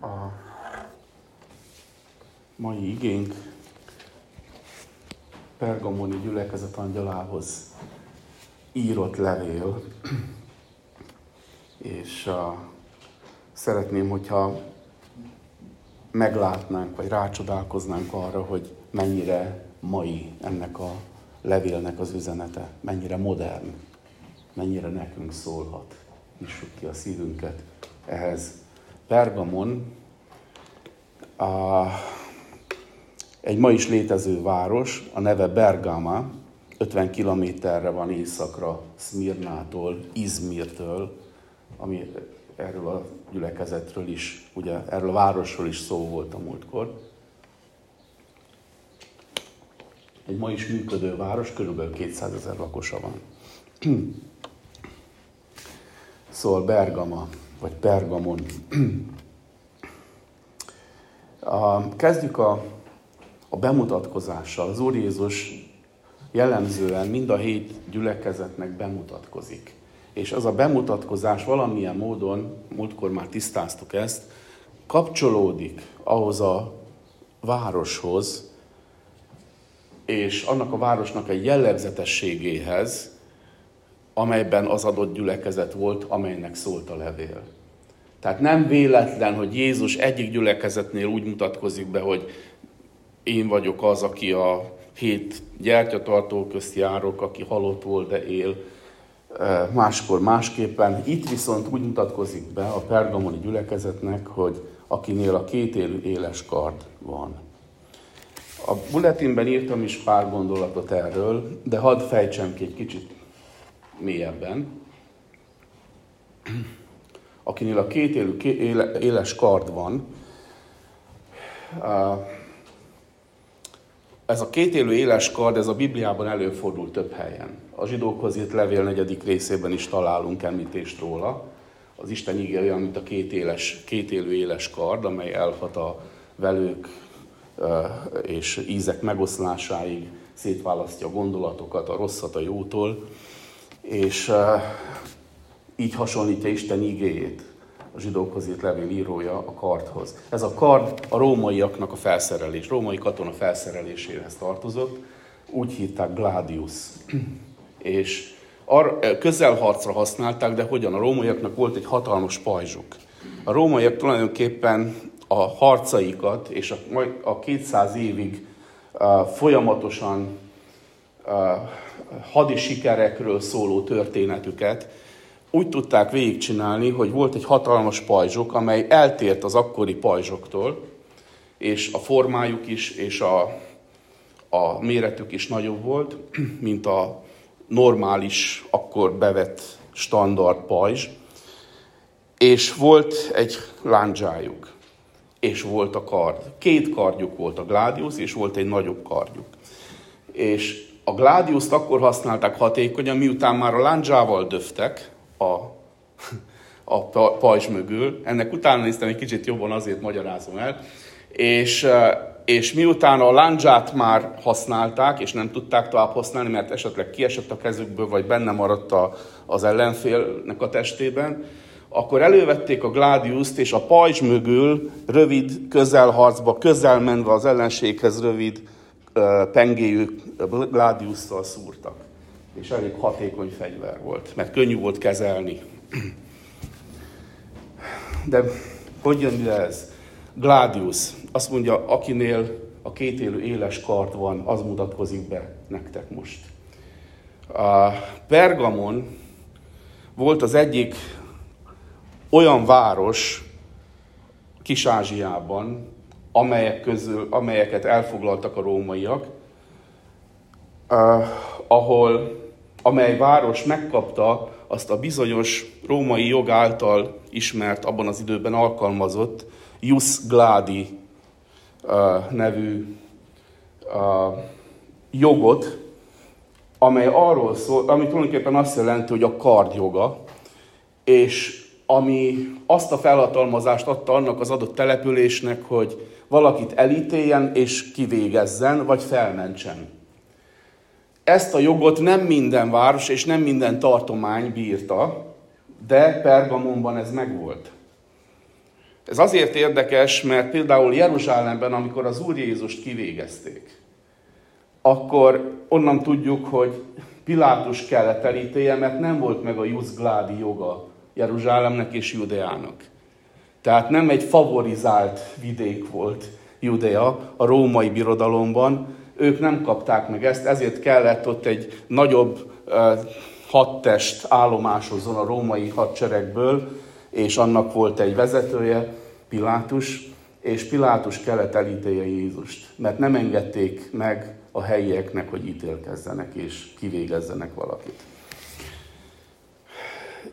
A mai igénk Pergamoni gyülekezet angyalához írott levél, és uh, szeretném, hogyha meglátnánk, vagy rácsodálkoznánk arra, hogy mennyire mai ennek a levélnek az üzenete, mennyire modern, mennyire nekünk szólhat. Nyissuk ki a szívünket ehhez. Pergamon a, egy ma is létező város, a neve Bergama, 50 kilométerre van északra Szmirnától, Izmirtől, ami erről a gyülekezetről is, ugye erről a városról is szó volt a múltkor. Egy ma is működő város, körülbelül 200 ezer lakosa van. Szóval Bergama, vagy Pergamon. Kezdjük a, a bemutatkozással. Az Úr Jézus jellemzően mind a hét gyülekezetnek bemutatkozik. És az a bemutatkozás valamilyen módon, múltkor már tisztáztuk ezt, kapcsolódik ahhoz a városhoz, és annak a városnak egy jellegzetességéhez, amelyben az adott gyülekezet volt, amelynek szólt a levél. Tehát nem véletlen, hogy Jézus egyik gyülekezetnél úgy mutatkozik be, hogy én vagyok az, aki a hét gyertyatartó közt járok, aki halott volt, de él, máskor másképpen. Itt viszont úgy mutatkozik be a pergamoni gyülekezetnek, hogy akinél a két élő éles kard van. A bulletinben írtam is pár gondolatot erről, de hadd fejtsem ki egy kicsit mélyebben. Akinél a két élő, éles kard van, ez a két élő éles kard, ez a Bibliában előfordul több helyen. A zsidókhoz írt levél negyedik részében is találunk említést róla. Az Isten ígé olyan, mint a két, éles, két élő éles kard, amely elhat a velők és ízek megoszlásáig, szétválasztja a gondolatokat, a rosszat a jótól, és így hasonlítja Isten igéjét a zsidókhoz írt levél írója a kardhoz. Ez a kard a rómaiaknak a felszerelés, római katona felszereléséhez tartozott, úgy hívták Gladius. És ar- közelharcra használták, de hogyan? A rómaiaknak volt egy hatalmas pajzsuk. A rómaiak tulajdonképpen a harcaikat és a, a 200 évig uh, folyamatosan hadi sikerekről szóló történetüket úgy tudták végigcsinálni, hogy volt egy hatalmas pajzsok, amely eltért az akkori pajzsoktól, és a formájuk is, és a, a méretük is nagyobb volt, mint a normális, akkor bevett standard pajzs. És volt egy lándzsájuk, és volt a kard. Két kardjuk volt a Gladius, és volt egy nagyobb kardjuk. És a Gladiuszt akkor használták hatékonyan, miután már a lándzsával döftek, a, a pajzs mögül. Ennek utána néztem egy kicsit jobban, azért magyarázom el. És, és miután a lándzsát már használták, és nem tudták tovább használni, mert esetleg kiesett a kezükből, vagy benne maradt a, az ellenfélnek a testében, akkor elővették a Gladiuszt, és a pajzs mögül rövid közelharcba, közel menve az ellenséghez rövid pengéjű Gladiusszal szúrtak és elég hatékony fegyver volt, mert könnyű volt kezelni. De hogy jön ide ez? Gladius azt mondja, akinél a két élő éles kart van, az mutatkozik be nektek most. A Pergamon volt az egyik olyan város Kis-Ázsiában, amelyek közül, amelyeket elfoglaltak a rómaiak, uh, ahol amely város megkapta azt a bizonyos római jog által ismert, abban az időben alkalmazott Jus Gladi uh, nevű uh, jogot, amely arról szól, ami tulajdonképpen azt jelenti, hogy a kardjoga, és ami azt a felhatalmazást adta annak az adott településnek, hogy valakit elítéljen és kivégezzen, vagy felmentsen. Ezt a jogot nem minden város és nem minden tartomány bírta, de Pergamonban ez megvolt. Ez azért érdekes, mert például Jeruzsálemben, amikor az Úr Jézust kivégezték, akkor onnan tudjuk, hogy Pilátus kellett elítélje, mert nem volt meg a Juszgládi joga Jeruzsálemnek és Judeának. Tehát nem egy favorizált vidék volt Judea a római birodalomban, ők nem kapták meg ezt, ezért kellett ott egy nagyobb hadtest állomásozzon a római hadseregből, és annak volt egy vezetője, Pilátus, és Pilátus kellett elítélje Jézust, mert nem engedték meg a helyieknek, hogy ítélkezzenek és kivégezzenek valakit.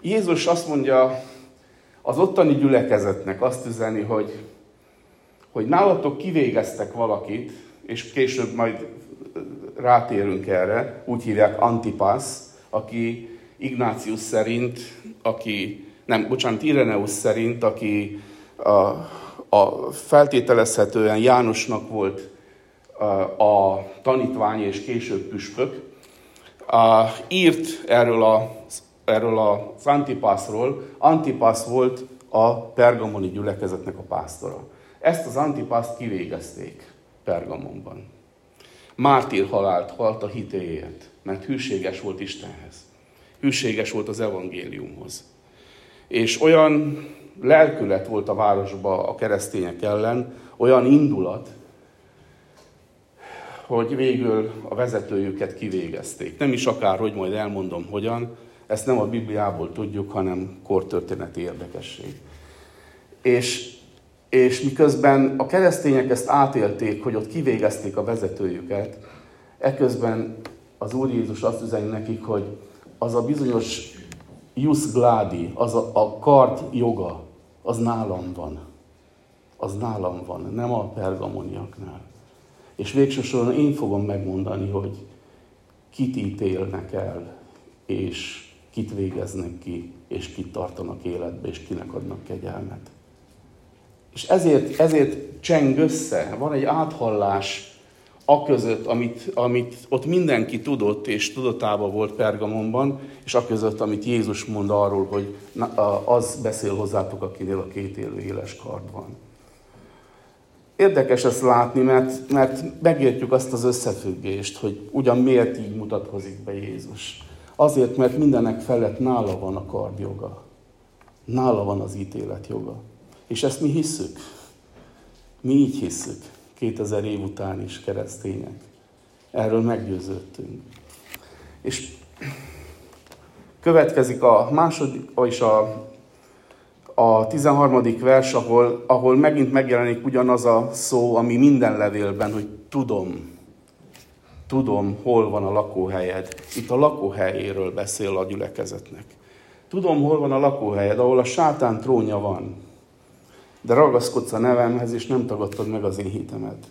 Jézus azt mondja az ottani gyülekezetnek azt üzeni, hogy, hogy nálatok kivégeztek valakit, és később majd rátérünk erre, úgy hívják Antipas, aki Ignácius szerint, aki, nem, bocsánat, Ireneus szerint, aki a, a feltételezhetően Jánosnak volt a, a tanítvány és később püspök, a, írt erről, a, erről az Antipászról. Antipász volt a pergamoni gyülekezetnek a pásztora. Ezt az Antipászt kivégezték Pergamonban. Mártír halált halt a hitéért, mert hűséges volt Istenhez. Hűséges volt az evangéliumhoz. És olyan lelkület volt a városba a keresztények ellen, olyan indulat, hogy végül a vezetőjüket kivégezték. Nem is akár, hogy majd elmondom hogyan, ezt nem a Bibliából tudjuk, hanem kortörténeti érdekesség. És, és miközben a keresztények ezt átélték, hogy ott kivégezték a vezetőjüket, eközben az Úr Jézus azt üzeni nekik, hogy az a bizonyos jus gladi, az a, a kart joga, az nálam van. Az nálam van, nem a pergamoniaknál. És végsősorban én fogom megmondani, hogy kit ítélnek el, és kit végeznek ki, és kit tartanak életbe, és kinek adnak kegyelmet. És ezért, ezért cseng össze, van egy áthallás a között, amit, amit ott mindenki tudott és tudatában volt Pergamonban, és a között, amit Jézus mond arról, hogy az beszél hozzátok, akinél a két élő éles kard van. Érdekes ezt látni, mert, mert megértjük azt az összefüggést, hogy ugyan miért így mutatkozik be Jézus. Azért, mert mindenek felett nála van a kardjoga. Nála van az ítélet joga. És ezt mi hisszük. Mi így hisszük. 2000 év után is keresztények. Erről meggyőződtünk. És következik a második, és a a 13. vers, ahol, ahol megint megjelenik ugyanaz a szó, ami minden levélben, hogy tudom, tudom, hol van a lakóhelyed. Itt a lakóhelyéről beszél a gyülekezetnek. Tudom, hol van a lakóhelyed, ahol a sátán trónja van. De ragaszkodsz a nevemhez, és nem tagadtad meg az én hitemet.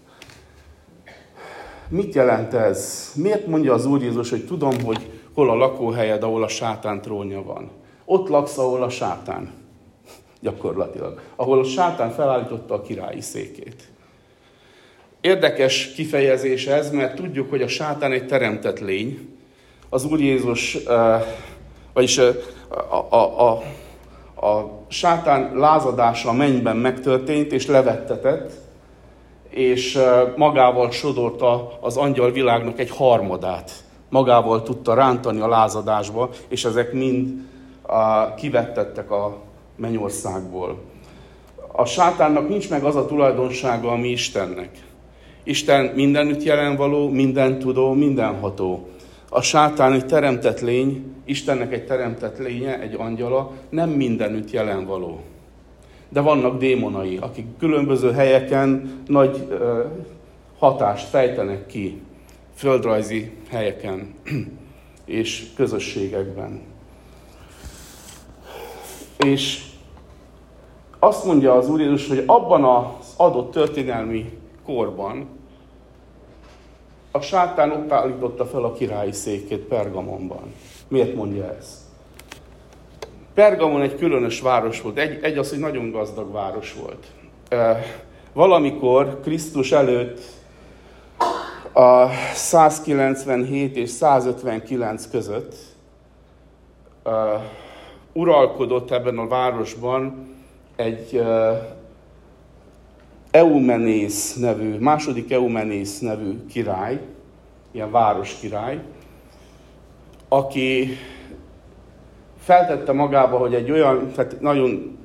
Mit jelent ez? Miért mondja az Úr Jézus, hogy tudom, hogy hol a lakóhelyed, ahol a sátán trónja van? Ott laksz, ahol a sátán gyakorlatilag, ahol a sátán felállította a királyi székét. Érdekes kifejezés ez, mert tudjuk, hogy a sátán egy teremtett lény. Az Úr Jézus, vagyis a, a, a, a sátán lázadása a mennyben megtörtént, és levettetett, és magával sodorta az angyal világnak egy harmadát. Magával tudta rántani a lázadásba, és ezek mind kivettettek a mennyországból. A sátánnak nincs meg az a tulajdonsága, ami Istennek. Isten mindenütt jelenvaló, minden tudó, mindenható. A sátán egy teremtett lény, Istennek egy teremtett lénye, egy angyala, nem mindenütt jelenvaló. De vannak démonai, akik különböző helyeken nagy ö, hatást fejtenek ki, földrajzi helyeken és közösségekben. És azt mondja az Úr Jézus, hogy abban az adott történelmi korban a sátán ott állította fel a királyi székét Pergamonban. Miért mondja ezt? Pergamon egy különös város volt. Egy, egy az, hogy nagyon gazdag város volt. Valamikor Krisztus előtt a 197 és 159 között uralkodott ebben a városban egy Eumenész nevű, második Eumenész nevű király, ilyen város király, aki feltette magába, hogy egy olyan, tehát nagyon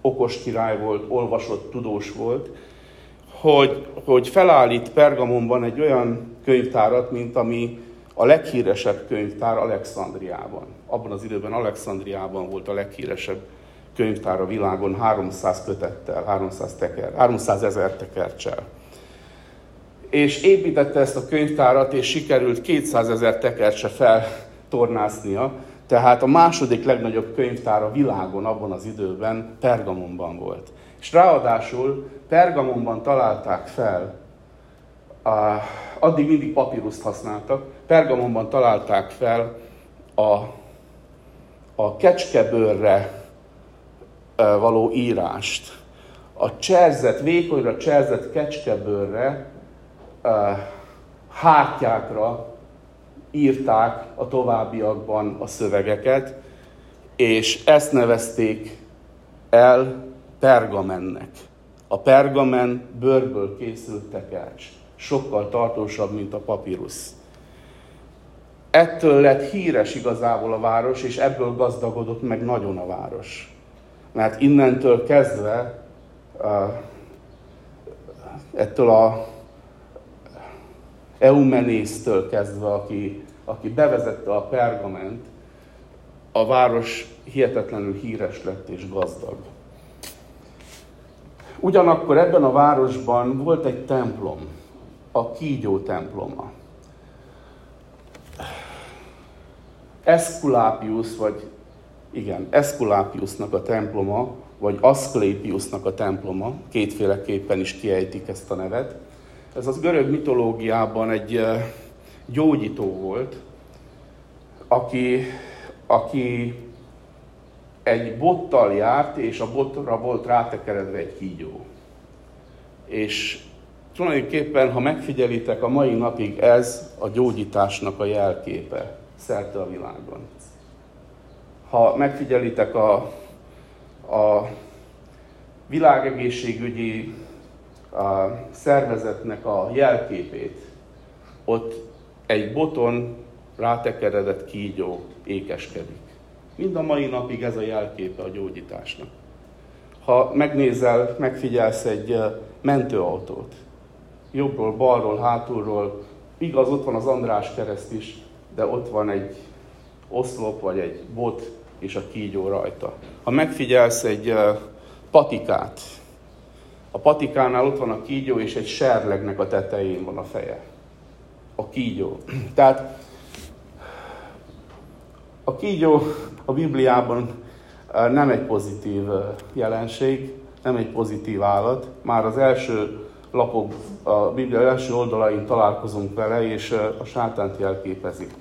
okos király volt, olvasott, tudós volt, hogy, hogy felállít Pergamonban egy olyan könyvtárat, mint ami a leghíresebb könyvtár Alexandriában. Abban az időben Alexandriában volt a leghíresebb könyvtár a világon 300 kötettel, 300, teker, 300 ezer tekercsel. És építette ezt a könyvtárat, és sikerült 200 ezer tekercse feltornásznia, tehát a második legnagyobb könyvtár a világon abban az időben Pergamonban volt. És ráadásul Pergamonban találták fel, a, addig mindig papíruszt használtak, Pergamonban találták fel a, a kecskebőrre való írást. A cserzett, vékonyra cserzett kecskebőrre, hátjákra írták a továbbiakban a szövegeket, és ezt nevezték el pergamennek. A pergamen bőrből készült tekercs. Sokkal tartósabb, mint a papírus. Ettől lett híres igazából a város, és ebből gazdagodott meg nagyon a város. Mert innentől kezdve ettől a Eumenésztől kezdve, aki, aki bevezette a pergament, a város hihetetlenül híres lett és gazdag. Ugyanakkor ebben a városban volt egy templom, a Kígyó temploma. Esculapius, vagy igen, Esculapiusnak a temploma, vagy Asclepiusnak a temploma, kétféleképpen is kiejtik ezt a nevet. Ez az görög mitológiában egy gyógyító volt, aki, aki egy bottal járt, és a botra volt rátekeredve egy kígyó. És tulajdonképpen, ha megfigyelitek, a mai napig ez a gyógyításnak a jelképe szerte a világon. Ha megfigyelitek a, a világegészségügyi a szervezetnek a jelképét, ott egy boton rátekeredett kígyó ékeskedik. Mind a mai napig ez a jelképe a gyógyításnak. Ha megnézel, megfigyelsz egy mentőautót, jobbról, balról, hátulról, igaz, ott van az András kereszt is, de ott van egy oszlop vagy egy bot és a kígyó rajta. Ha megfigyelsz egy patikát, a patikánál ott van a kígyó, és egy serlegnek a tetején van a feje. A kígyó. Tehát a kígyó a Bibliában nem egy pozitív jelenség, nem egy pozitív állat. Már az első lapok, a Biblia első oldalain találkozunk vele, és a sátánt jelképezik.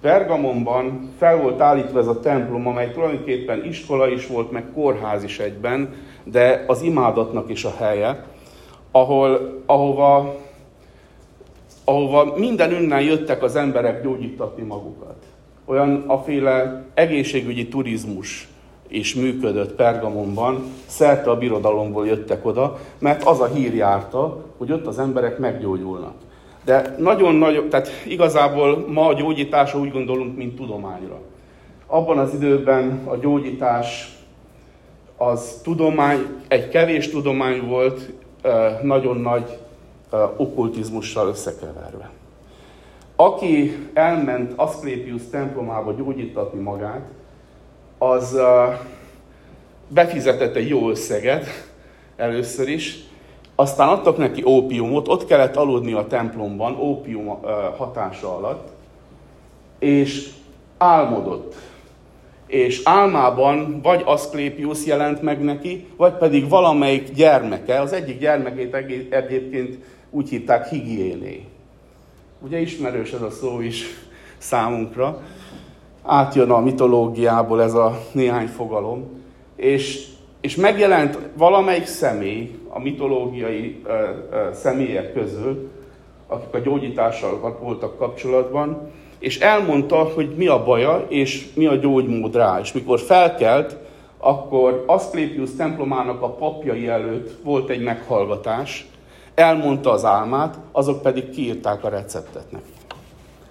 Pergamonban fel volt állítva ez a templom, amely tulajdonképpen iskola is volt, meg kórház is egyben, de az imádatnak is a helye, ahol, ahova, ahova minden ünnen jöttek az emberek gyógyítatni magukat. Olyan aféle egészségügyi turizmus is működött Pergamonban, szerte a birodalomból jöttek oda, mert az a hír járta, hogy ott az emberek meggyógyulnak. De nagyon nagy, tehát igazából ma a gyógyításra úgy gondolunk, mint tudományra. Abban az időben a gyógyítás az tudomány, egy kevés tudomány volt, nagyon nagy okkultizmussal összekeverve. Aki elment Aszklépius templomába gyógyítatni magát, az befizetett egy jó összeget először is, aztán adtak neki ópiumot, ott kellett aludni a templomban, ópium hatása alatt, és álmodott és álmában vagy Aszklépius jelent meg neki, vagy pedig valamelyik gyermeke, az egyik gyermekét egyébként úgy hívták higiéné. Ugye ismerős ez a szó is számunkra. Átjön a mitológiából ez a néhány fogalom, és, és megjelent valamelyik személy a mitológiai személyek közül, akik a gyógyítással voltak kapcsolatban, és elmondta, hogy mi a baja, és mi a gyógymód rá. És mikor felkelt, akkor Aszklépius templomának a papjai előtt volt egy meghallgatás, elmondta az álmát, azok pedig kiírták a receptet neki.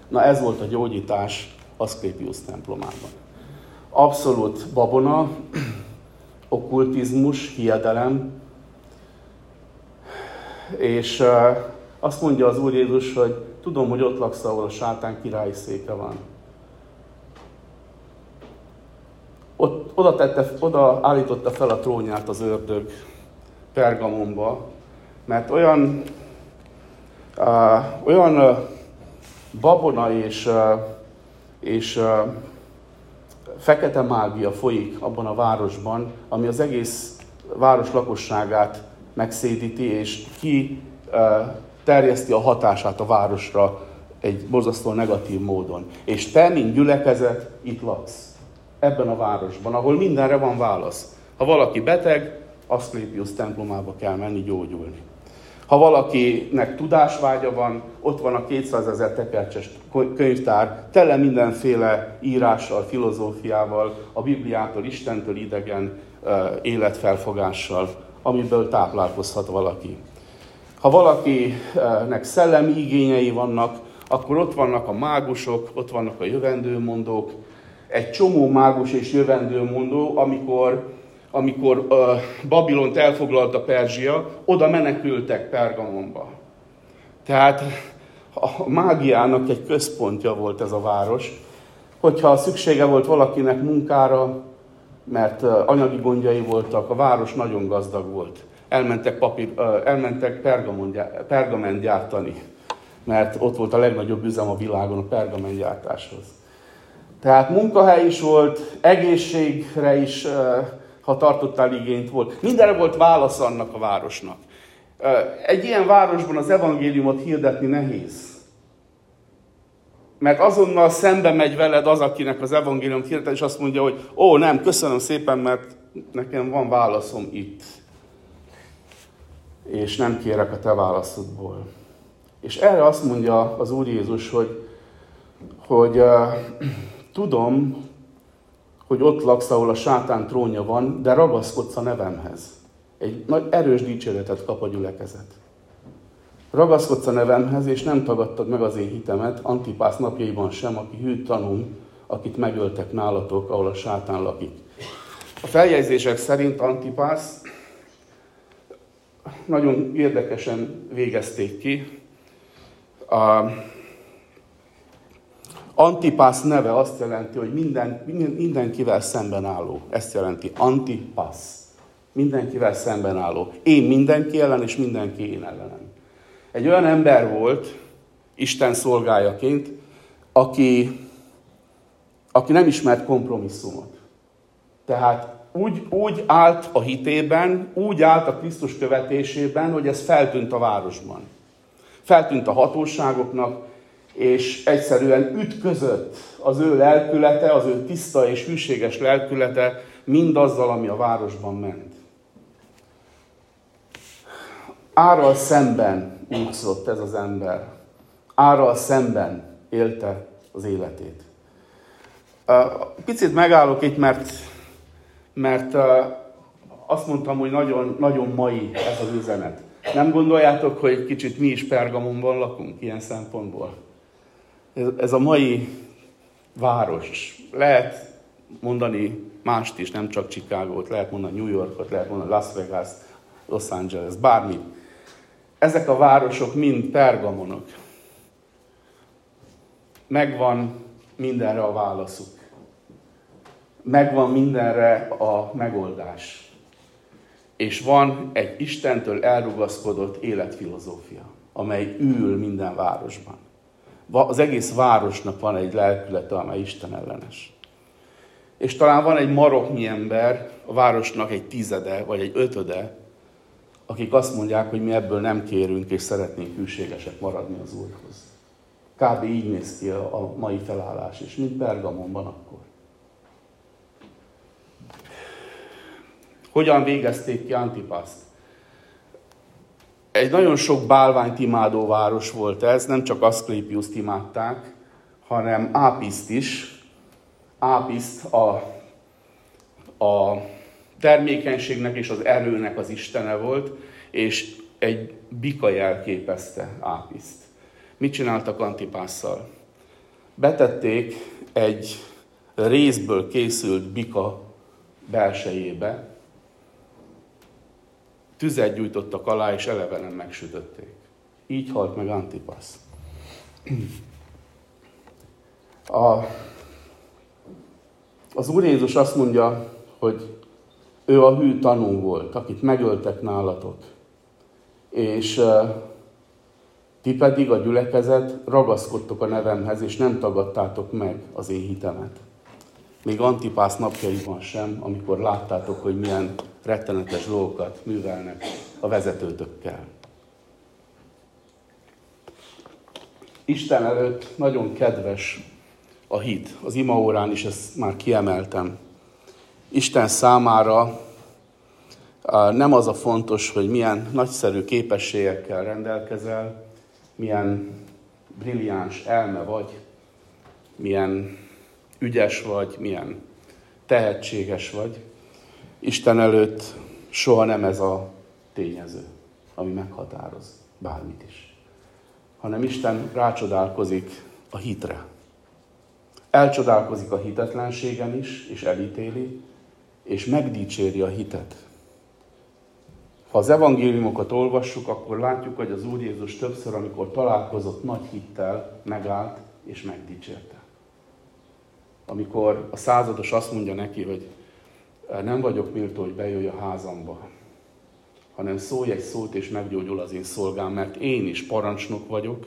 Na ez volt a gyógyítás Aszklépius templomában. Abszolút babona, okkultizmus, hiedelem, és azt mondja az Úr Jézus, hogy tudom, hogy ott laksz, ahol a sátán királyi széke van. Ott, oda, tette, oda állította fel a trónját az ördög Pergamonba, mert olyan, uh, olyan babona és, uh, és uh, fekete mágia folyik abban a városban, ami az egész város lakosságát megszédíti, és ki terjeszti a hatását a városra egy borzasztó negatív módon. És te, mint gyülekezet, itt laksz. Ebben a városban, ahol mindenre van válasz. Ha valaki beteg, Aszklépius templomába kell menni gyógyulni. Ha valakinek tudásvágya van, ott van a 200 ezer tekercses könyvtár, tele mindenféle írással, filozófiával, a Bibliától, Istentől idegen életfelfogással, amiből táplálkozhat valaki. Ha valakinek szellemi igényei vannak, akkor ott vannak a mágusok, ott vannak a jövendőmondók, egy csomó mágus és jövendőmondó, amikor amikor uh, Babilont elfoglalta Perzsia, oda menekültek Pergamonba. Tehát a mágiának egy központja volt ez a város. Hogyha szüksége volt valakinek munkára, mert anyagi gondjai voltak, a város nagyon gazdag volt. Elmentek, papír, elmentek pergament gyártani, mert ott volt a legnagyobb üzem a világon a pergamengyártáshoz. Tehát munkahely is volt, egészségre is ha tartottál igényt volt. Mindenre volt válasz annak a városnak. Egy ilyen városban az evangéliumot hirdetni nehéz. Mert azonnal szembe megy veled az, akinek az evangélium hirdet, és azt mondja, hogy ó, nem, köszönöm szépen, mert nekem van válaszom itt. És nem kérek a te válaszodból. És erre azt mondja az Úr Jézus, hogy, hogy tudom, hogy ott laksz, ahol a sátán trónja van, de ragaszkodsz a nevemhez. Egy nagy erős dicséretet kap a gyülekezet. Ragaszkodsz a nevemhez, és nem tagadtad meg az én hitemet, Antipász napjaiban sem, aki hű tanul, akit megöltek nálatok, ahol a sátán lakik. A feljegyzések szerint Antipász nagyon érdekesen végezték ki. A, Antipász neve azt jelenti, hogy minden, mindenkivel szemben álló. Ezt jelenti antipász. Mindenkivel szemben álló. Én mindenki ellen, és mindenki én ellenem. Egy olyan ember volt, Isten szolgájaként, aki, aki nem ismert kompromisszumot. Tehát úgy, úgy állt a hitében, úgy állt a Krisztus követésében, hogy ez feltűnt a városban. Feltűnt a hatóságoknak, és egyszerűen ütközött az ő lelkülete, az ő tiszta és hűséges lelkülete mindazzal, ami a városban ment. Árral szemben útszott ez az ember. Árral szemben élte az életét. Picit megállok itt, mert, mert azt mondtam, hogy nagyon, nagyon mai ez az üzenet. Nem gondoljátok, hogy kicsit mi is Pergamonban lakunk ilyen szempontból? ez, ez a mai város. Lehet mondani mást is, nem csak Chicago-t, lehet mondani New Yorkot, lehet mondani Las Vegas, Los Angeles, bármi. Ezek a városok mind pergamonok. Megvan mindenre a válaszuk. Megvan mindenre a megoldás. És van egy Istentől elrugaszkodott életfilozófia, amely ül minden városban az egész városnak van egy lelkülete, amely Isten ellenes. És talán van egy maroknyi ember, a városnak egy tizede, vagy egy ötöde, akik azt mondják, hogy mi ebből nem kérünk, és szeretnénk hűségesek maradni az Úrhoz. Kb. így néz ki a mai felállás, és mint Pergamonban akkor. Hogyan végezték ki Antipaszt? Egy nagyon sok bálványt imádó város volt ez, nem csak Aszklépiuszt imádták, hanem Ápiszt is. Ápiszt a, a termékenységnek és az erőnek az istene volt, és egy bika jelképezte Ápiszt. Mit csináltak Antipásszal? Betették egy részből készült bika belsejébe, tüzet gyújtottak alá, és elevenen megsütötték. Így halt meg Antipasz. A, az Úr Jézus azt mondja, hogy ő a hű tanú volt, akit megöltek nálatok. És ti pedig a gyülekezet ragaszkodtok a nevemhez, és nem tagadtátok meg az én hitemet. Még Antipász napjaiban sem, amikor láttátok, hogy milyen rettenetes dolgokat művelnek a vezetőtökkel. Isten előtt nagyon kedves a hit. Az imaórán is ezt már kiemeltem. Isten számára nem az a fontos, hogy milyen nagyszerű képességekkel rendelkezel, milyen brilliáns elme vagy, milyen ügyes vagy, milyen tehetséges vagy. Isten előtt soha nem ez a tényező, ami meghatároz bármit is, hanem Isten rácsodálkozik a hitre. Elcsodálkozik a hitetlenségen is, és elítéli, és megdicséri a hitet. Ha az evangéliumokat olvassuk, akkor látjuk, hogy az Úr Jézus többször, amikor találkozott nagy hittel, megállt és megdicsérte. Amikor a százados azt mondja neki, hogy nem vagyok méltó, hogy bejöjj a házamba, hanem szólj egy szót, és meggyógyul az én szolgám, mert én is parancsnok vagyok,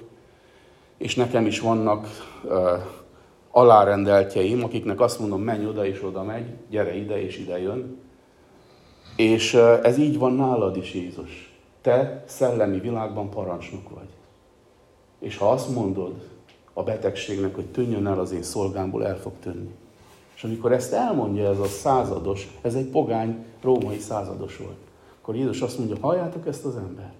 és nekem is vannak alárendeltjeim, akiknek azt mondom, menj oda és oda megy, gyere ide és ide jön. És ez így van nálad is, Jézus. Te szellemi világban parancsnok vagy. És ha azt mondod a betegségnek, hogy tűnjön el az én szolgámból, el fog tűnni. És amikor ezt elmondja ez a százados, ez egy pogány római százados volt, akkor Jézus azt mondja, halljátok ezt az embert?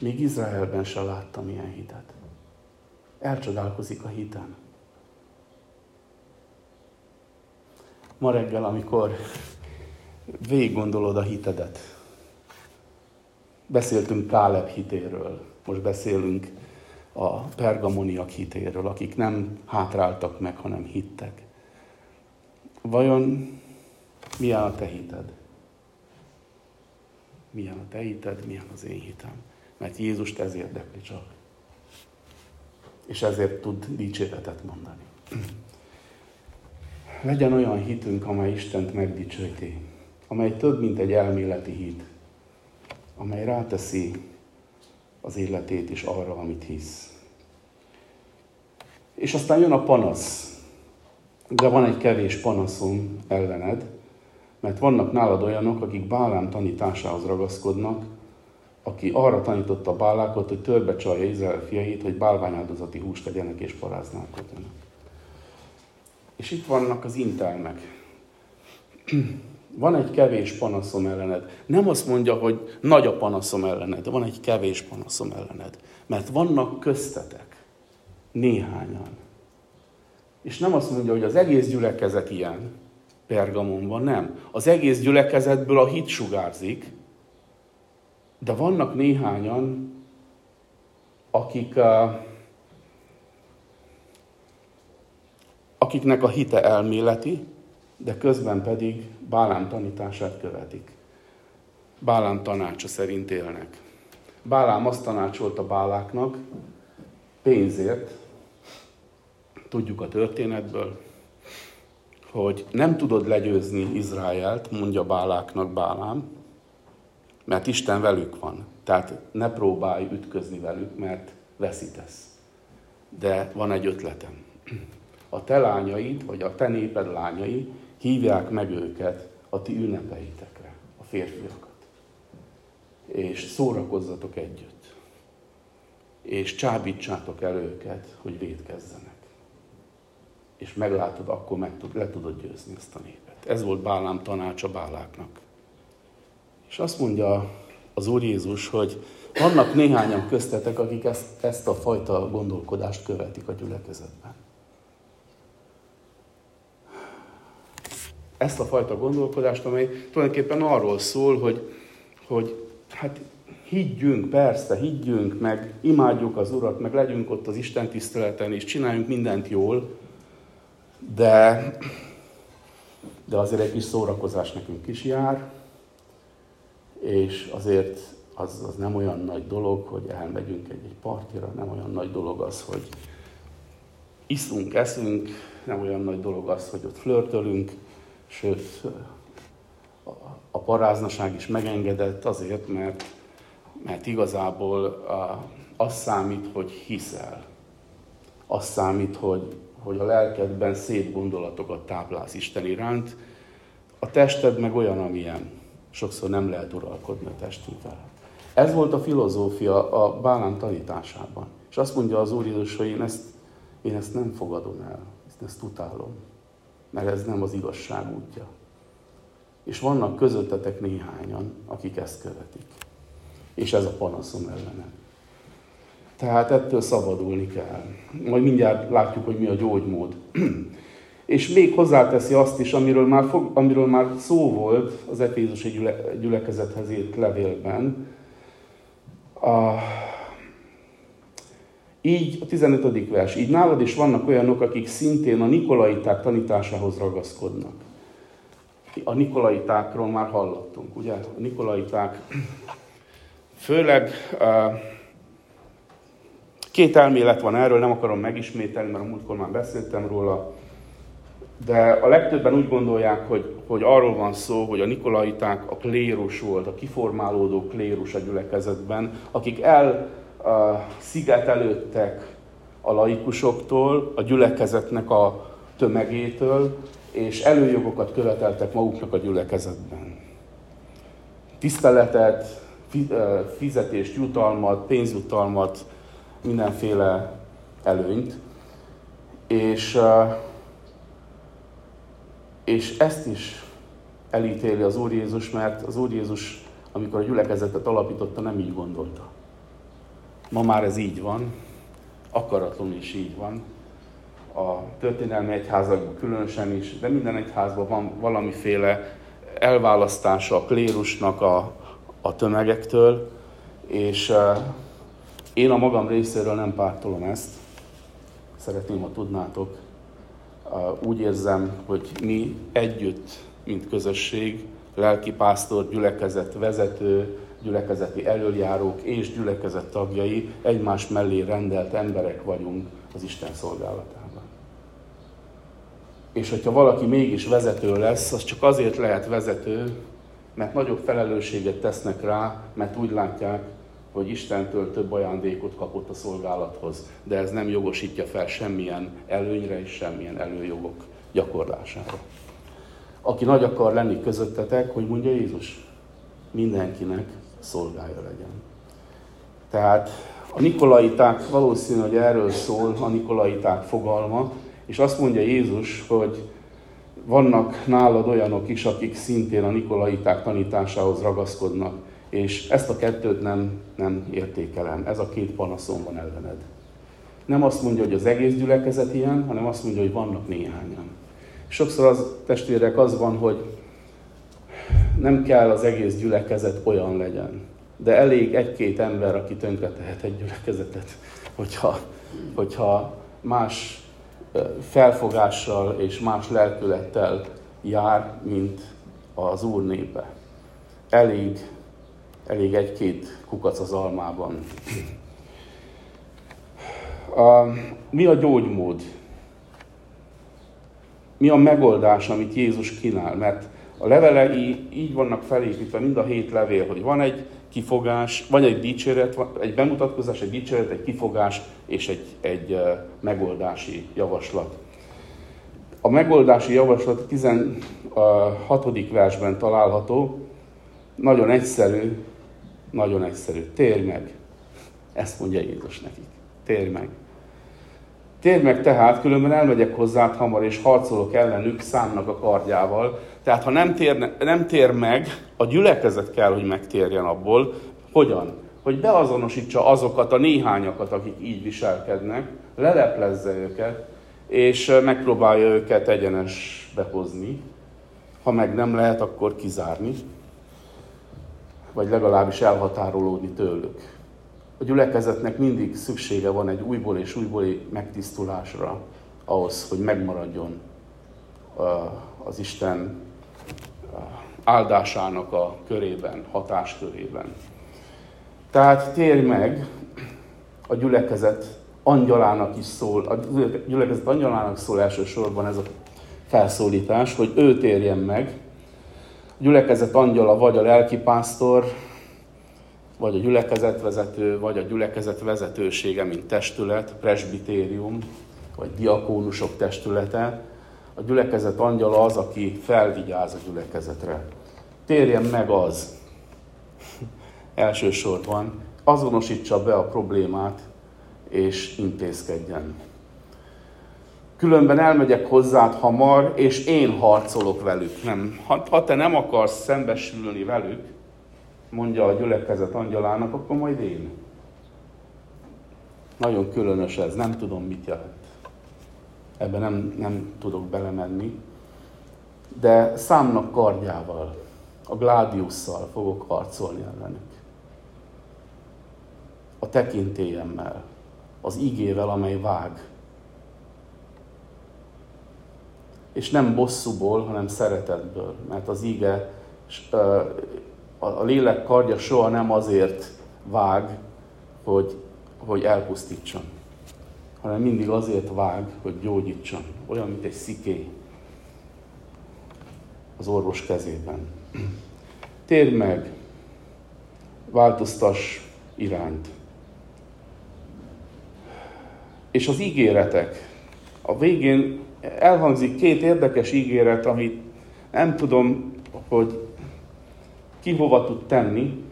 Még Izraelben se láttam ilyen hitet. Elcsodálkozik a hiten. Ma reggel, amikor végig gondolod a hitedet, beszéltünk Káleb hitéről, most beszélünk a pergamoniak hitéről, akik nem hátráltak meg, hanem hittek. Vajon milyen a te hited? Milyen a te hited, milyen az én hitem? Mert Jézust ez érdekli csak. És ezért tud dicséretet mondani. Legyen olyan hitünk, amely Istent megdicsőíti, amely több, mint egy elméleti hit, amely ráteszi az életét is arra, amit hisz. És aztán jön a panasz. De van egy kevés panaszom ellened, mert vannak nálad olyanok, akik Bálám tanításához ragaszkodnak, aki arra tanította Bálákot, hogy törbe csalja Izrael fiait, hogy bálványáldozati húst tegyenek és paráználkodjanak. És itt vannak az intelmek. Van egy kevés panaszom ellened. Nem azt mondja, hogy nagy a panaszom ellened, van egy kevés panaszom ellened. Mert vannak köztetek néhányan, és nem azt mondja, hogy az egész gyülekezet ilyen Pergamonban, nem. Az egész gyülekezetből a hit sugárzik, de vannak néhányan, akik, akiknek a hite elméleti, de közben pedig Bálám tanítását követik. Bálám tanácsa szerint élnek. Bálám azt tanácsolta Báláknak pénzért, tudjuk a történetből, hogy nem tudod legyőzni Izraelt, mondja Báláknak Bálám, mert Isten velük van. Tehát ne próbálj ütközni velük, mert veszítesz. De van egy ötletem. A te lányaid, vagy a te néped lányai hívják meg őket a ti ünnepeitekre, a férfiakat. És szórakozzatok együtt. És csábítsátok el őket, hogy védkezzenek és meglátod, akkor meg tud, le tudod győzni ezt a népet. Ez volt Bálám tanácsa Báláknak. És azt mondja az Úr Jézus, hogy vannak néhányan köztetek, akik ezt, ezt a fajta gondolkodást követik a gyülekezetben. Ezt a fajta gondolkodást, amely tulajdonképpen arról szól, hogy, hogy hát higgyünk, persze, higgyünk, meg imádjuk az Urat, meg legyünk ott az Isten tiszteleten, és csináljunk mindent jól, de, de azért egy kis szórakozás nekünk is jár, és azért az, az nem olyan nagy dolog, hogy elmegyünk egy, egy partira, nem olyan nagy dolog az, hogy iszunk, eszünk, nem olyan nagy dolog az, hogy ott flörtölünk, sőt, a paráznaság is megengedett azért, mert, mert igazából az számít, hogy hiszel. Az számít, hogy, hogy a lelkedben szép gondolatokat táplálsz Isten iránt. A tested meg olyan, amilyen. Sokszor nem lehet uralkodni a testünkkel. Ez volt a filozófia a Bálán tanításában. És azt mondja az Úr Jézus, hogy én ezt, én ezt nem fogadom el, ezt, ezt utálom, mert ez nem az igazság útja. És vannak közöttetek néhányan, akik ezt követik. És ez a panaszom ellene. Tehát ettől szabadulni kell. Majd mindjárt látjuk, hogy mi a gyógymód. És még hozzáteszi azt is, amiről már, fog, amiről már szó volt az Efézusi gyüle, gyülekezethez írt levélben. A, így a 15. vers. Így nálad is vannak olyanok, akik szintén a Nikolaiták tanításához ragaszkodnak. A Nikolaitákról már hallottunk, ugye? A Nikolaiták főleg két elmélet van erről, nem akarom megismételni, mert a múltkor már beszéltem róla, de a legtöbben úgy gondolják, hogy, hogy arról van szó, hogy a Nikolaiták a klérus volt, a kiformálódó klérus a gyülekezetben, akik el szigetelődtek a laikusoktól, a gyülekezetnek a tömegétől, és előjogokat követeltek maguknak a gyülekezetben. Tiszteletet, fizetést, jutalmat, pénzjutalmat, mindenféle előnyt. És, és ezt is elítéli az Úr Jézus, mert az Úr Jézus, amikor a gyülekezetet alapította, nem így gondolta. Ma már ez így van, akaratlanul is így van. A történelmi egyházakban különösen is, de minden egyházban van valamiféle elválasztása a klérusnak a, a tömegektől, és én a magam részéről nem pártolom ezt, szeretném, ha tudnátok. Úgy érzem, hogy mi együtt, mint közösség, lelkipásztor, gyülekezet vezető, gyülekezeti elöljárók és gyülekezet tagjai egymás mellé rendelt emberek vagyunk az Isten szolgálatában. És hogyha valaki mégis vezető lesz, az csak azért lehet vezető, mert nagyobb felelősséget tesznek rá, mert úgy látják, hogy Istentől több ajándékot kapott a szolgálathoz, de ez nem jogosítja fel semmilyen előnyre és semmilyen előjogok gyakorlására. Aki nagy akar lenni közöttetek, hogy mondja Jézus, mindenkinek szolgája legyen. Tehát a nikolaiták valószínű, hogy erről szól a nikolaiták fogalma, és azt mondja Jézus, hogy vannak nálad olyanok is, akik szintén a Nikolaiták tanításához ragaszkodnak, és ezt a kettőt nem, nem értékelem. Ez a két panaszom van ellened. Nem azt mondja, hogy az egész gyülekezet ilyen, hanem azt mondja, hogy vannak néhányan. Sokszor az testvérek az van, hogy nem kell az egész gyülekezet olyan legyen, de elég egy-két ember, aki tönkre tehet egy gyülekezetet, hogyha, hogyha más felfogással és más lelkülettel jár, mint az Úr népe. Elég, elég egy-két kukac az almában. A, mi a gyógymód? Mi a megoldás, amit Jézus kínál? Mert a levelei így vannak felépítve, mind a hét levél, hogy van egy kifogás, vagy egy dicséret, egy bemutatkozás, egy dicséret, egy kifogás és egy, egy megoldási javaslat. A megoldási javaslat a 16. versben található, nagyon egyszerű, nagyon egyszerű. Térj meg. Ezt mondja Jézus nekik. Térj meg. Térj meg tehát, különben elmegyek hozzád hamar, és harcolok ellenük számnak a kardjával. Tehát ha nem tér, nem tér meg, a gyülekezet kell, hogy megtérjen abból. Hogyan? Hogy beazonosítsa azokat a néhányakat, akik így viselkednek, leleplezze őket, és megpróbálja őket egyenesbe hozni, ha meg nem lehet, akkor kizárni, vagy legalábbis elhatárolódni tőlük. A gyülekezetnek mindig szüksége van egy újból és újból megtisztulásra ahhoz, hogy megmaradjon az Isten áldásának a körében, hatáskörében. Tehát térj meg, a gyülekezet angyalának is szól, a gyülekezet angyalának szól elsősorban ez a felszólítás, hogy ő térjen meg. A gyülekezet angyala vagy a lelkipásztor, vagy a gyülekezetvezető, vagy a gyülekezet vezetősége, mint testület, presbitérium, vagy diakónusok testülete. A gyülekezet angyala az, aki felvigyáz a gyülekezetre. Térjen meg az, elsősorban, azonosítsa be a problémát, és intézkedjen. Különben elmegyek hozzád hamar, és én harcolok velük. Nem. Ha, ha te nem akarsz szembesülni velük, mondja a gyülekezet angyalának, akkor majd én. Nagyon különös ez, nem tudom mit jelent. Ebben nem, nem tudok belemenni. De számnak kardjával, a gládiusszal fogok harcolni ellenük. A tekintélyemmel, az igével, amely vág. És nem bosszúból, hanem szeretetből, mert az ige, a lélek kardja soha nem azért vág, hogy, hogy elpusztítson, hanem mindig azért vág, hogy gyógyítson. Olyan, mint egy sziké az orvos kezében. Térj meg, változtass irányt és az ígéretek. A végén elhangzik két érdekes ígéret, amit nem tudom, hogy ki hova tud tenni,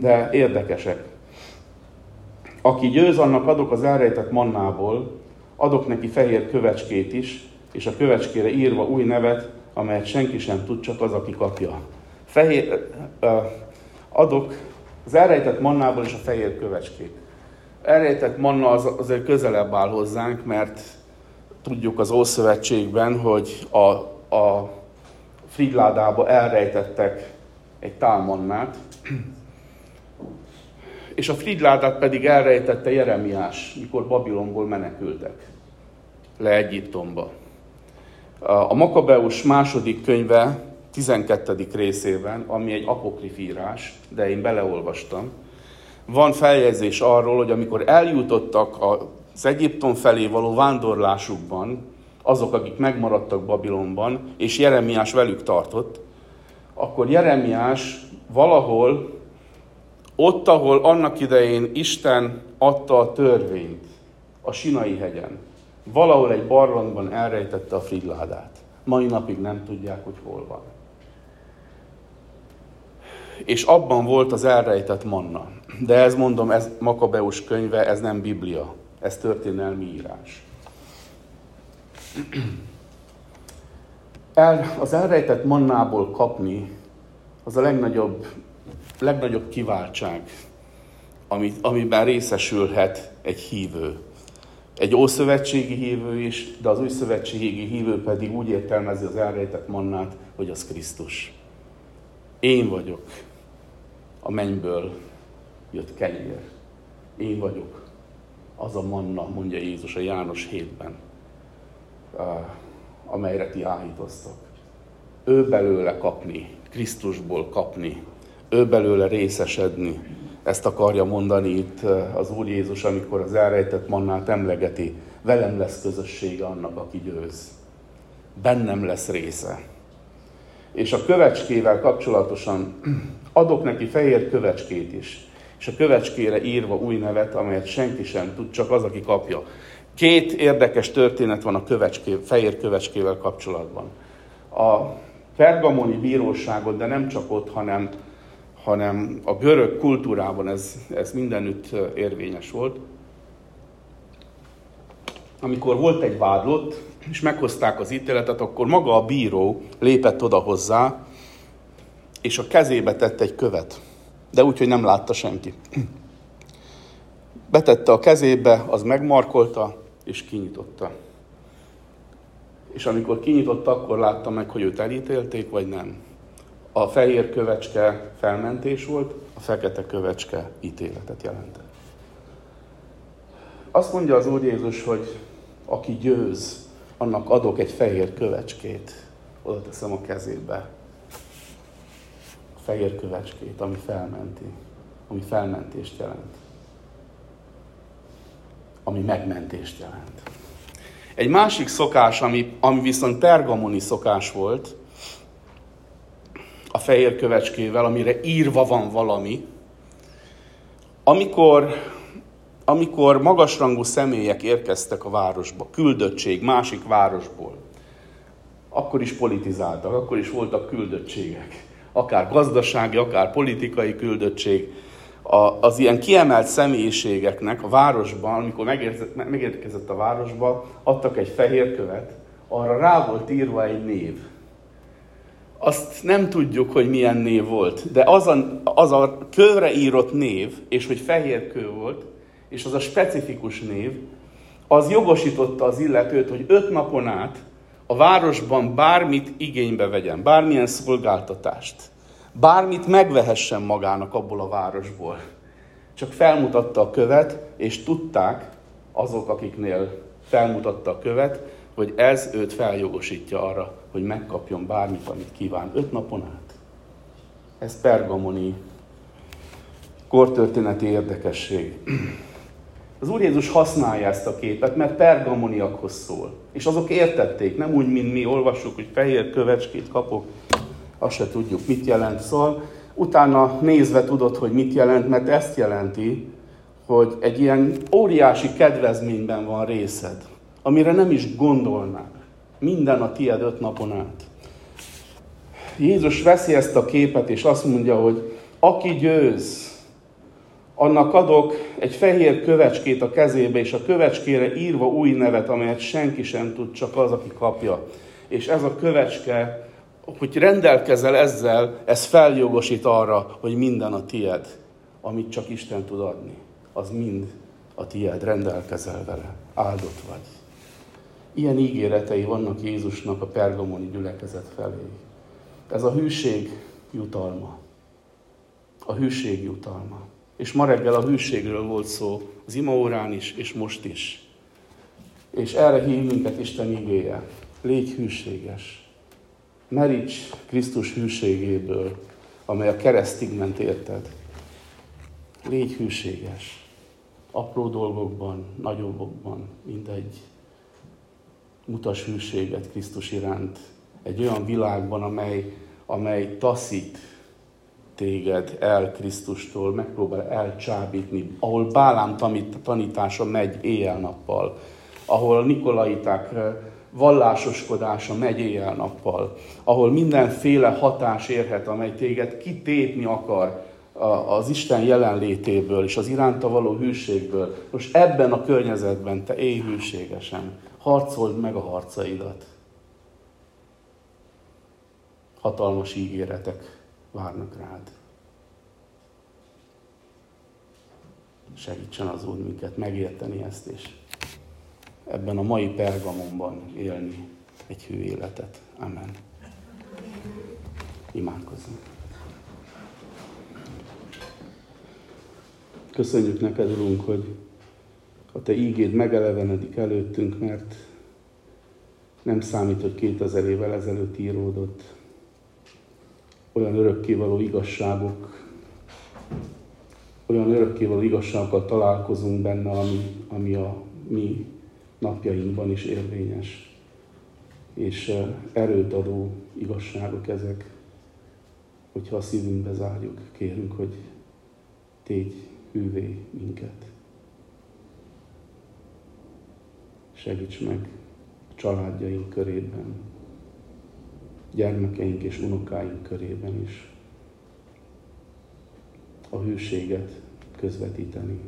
de érdekesek. Aki győz, annak adok az elrejtett mannából, adok neki fehér kövecskét is, és a kövecskére írva új nevet, amelyet senki sem tud, csak az, aki kapja. Fehér, uh, adok az elrejtett mannából és a fehér kövecskét elrejtett manna az, azért közelebb áll hozzánk, mert tudjuk az Ószövetségben, hogy a, a frigládába elrejtettek egy tálmannát, és a frigyládát pedig elrejtette Jeremiás, mikor Babilonból menekültek le Egyiptomba. A Makabeus második könyve 12. részében, ami egy apokrifírás, de én beleolvastam, van feljegyzés arról, hogy amikor eljutottak az Egyiptom felé való vándorlásukban, azok, akik megmaradtak Babilonban, és Jeremiás velük tartott, akkor Jeremiás valahol, ott, ahol annak idején Isten adta a törvényt, a Sinai hegyen, valahol egy barlangban elrejtette a frigyládát. Mai napig nem tudják, hogy hol van. És abban volt az elrejtett manna. De ez mondom, ez Makabeus könyve, ez nem Biblia, ez történelmi írás. El, az elrejtett mannából kapni, az a legnagyobb, legnagyobb kiváltság, amit, amiben részesülhet egy hívő. Egy ószövetségi hívő is, de az új szövetségi hívő pedig úgy értelmezi az elrejtett mannát, hogy az Krisztus. Én vagyok a mennyből jött kenyér. Én vagyok az a manna, mondja Jézus a János 7-ben, amelyre ti áhítoztok. Ő belőle kapni, Krisztusból kapni, ő belőle részesedni. Ezt akarja mondani itt az Úr Jézus, amikor az elrejtett mannát emlegeti. Velem lesz közössége annak, aki győz. Bennem lesz része. És a kövecskével kapcsolatosan adok neki fehér kövecskét is és a kövecskére írva új nevet, amelyet senki sem tud, csak az, aki kapja. Két érdekes történet van a kövecské, fehér kövecskével kapcsolatban. A pergamoni bíróságot, de nem csak ott, hanem, hanem a görög kultúrában ez, ez mindenütt érvényes volt. Amikor volt egy vádlott, és meghozták az ítéletet, akkor maga a bíró lépett oda hozzá, és a kezébe tett egy követ de úgy, hogy nem látta senki. Betette a kezébe, az megmarkolta, és kinyitotta. és amikor kinyitott, akkor látta meg, hogy őt elítélték, vagy nem. A fehér kövecske felmentés volt, a fekete kövecske ítéletet jelentett. Azt mondja az Úr Jézus, hogy aki győz, annak adok egy fehér kövecskét, oda teszem a kezébe. A fehér kövecskét, ami felmenti, ami felmentést jelent. Ami megmentést jelent. Egy másik szokás, ami, ami viszont pergamoni szokás volt, a fehér kövecskével, amire írva van valami, amikor, amikor magasrangú személyek érkeztek a városba, küldöttség másik városból, akkor is politizáltak, akkor is voltak küldöttségek. Akár gazdasági, akár politikai küldöttség. A, az ilyen kiemelt személyiségeknek a városban, amikor megérkezett a városba, adtak egy fehér követ, arra rá volt írva egy név. Azt nem tudjuk, hogy milyen név volt, de az a, az a kőre írott név, és hogy fehér kő volt, és az a specifikus név, az jogosította az illetőt, hogy öt napon át a városban bármit igénybe vegyen, bármilyen szolgáltatást, bármit megvehessen magának abból a városból. Csak felmutatta a követ, és tudták azok, akiknél felmutatta a követ, hogy ez őt feljogosítja arra, hogy megkapjon bármit, amit kíván. Öt napon át. Ez pergamoni kortörténeti érdekesség. Az Úr Jézus használja ezt a képet, mert pergamoniakhoz szól. És azok értették, nem úgy, mint mi olvassuk, hogy fehér kövecskét kapok, azt se tudjuk, mit jelent. Szóval utána nézve tudod, hogy mit jelent, mert ezt jelenti, hogy egy ilyen óriási kedvezményben van részed amire nem is gondolnák. Minden a tied öt napon át. Jézus veszi ezt a képet, és azt mondja, hogy aki győz, annak adok egy fehér kövecskét a kezébe, és a kövecskére írva új nevet, amelyet senki sem tud, csak az, aki kapja. És ez a kövecske, hogy rendelkezel ezzel, ez feljogosít arra, hogy minden a tied, amit csak Isten tud adni. Az mind a tied, rendelkezel vele, áldott vagy. Ilyen ígéretei vannak Jézusnak a pergamoni gyülekezet felé. Ez a hűség jutalma. A hűség jutalma. És ma reggel a hűségről volt szó, az imaórán is, és most is. És erre hív minket Isten igéje. Légy hűséges. Meríts Krisztus hűségéből, amely a keresztig ment érted. Légy hűséges. Apró dolgokban, nagyobbokban, mindegy mutas hűséget Krisztus iránt egy olyan világban, amely, amely taszít téged el Krisztustól, megpróbál elcsábítni, ahol Bálám tanítása megy éjjel-nappal, ahol a Nikolaiták eh, vallásoskodása megy éjjel-nappal, ahol mindenféle hatás érhet, amely téged kitépni akar az Isten jelenlétéből és az iránta való hűségből. Most ebben a környezetben te élj hűségesen harcold meg a harcaidat. Hatalmas ígéretek várnak rád. Segítsen az Úr minket megérteni ezt, és ebben a mai pergamonban élni egy hű életet. Amen. Imádkozzunk. Köszönjük neked, Urunk, hogy a Te ígéd megelevenedik előttünk, mert nem számít, hogy 2000 évvel ezelőtt íródott. Olyan örökkévaló igazságok, olyan örökkévaló igazságokkal találkozunk benne, ami, ami a mi napjainkban is érvényes. És erőt adó igazságok ezek, hogyha a szívünkbe zárjuk, kérünk, hogy tégy hűvé minket. segíts meg a családjaink körében, gyermekeink és unokáink körében is a hűséget közvetíteni,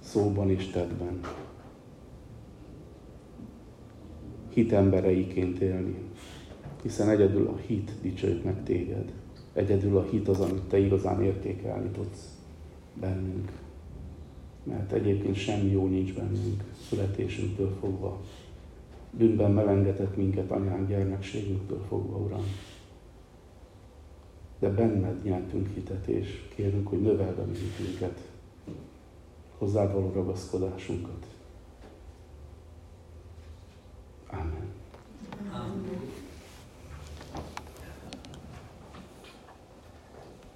szóban és tettben, hit embereiként élni, hiszen egyedül a hit dicsőít meg téged. Egyedül a hit az, amit te igazán értékelni tudsz bennünk mert egyébként semmi jó nincs bennünk születésünktől fogva. bűnben melengetett minket anyánk gyermekségünktől fogva, Uram. De benned nyertünk hitet, és kérünk, hogy növeld a mi hitünket, hozzád való ragaszkodásunkat. Amen. Amen.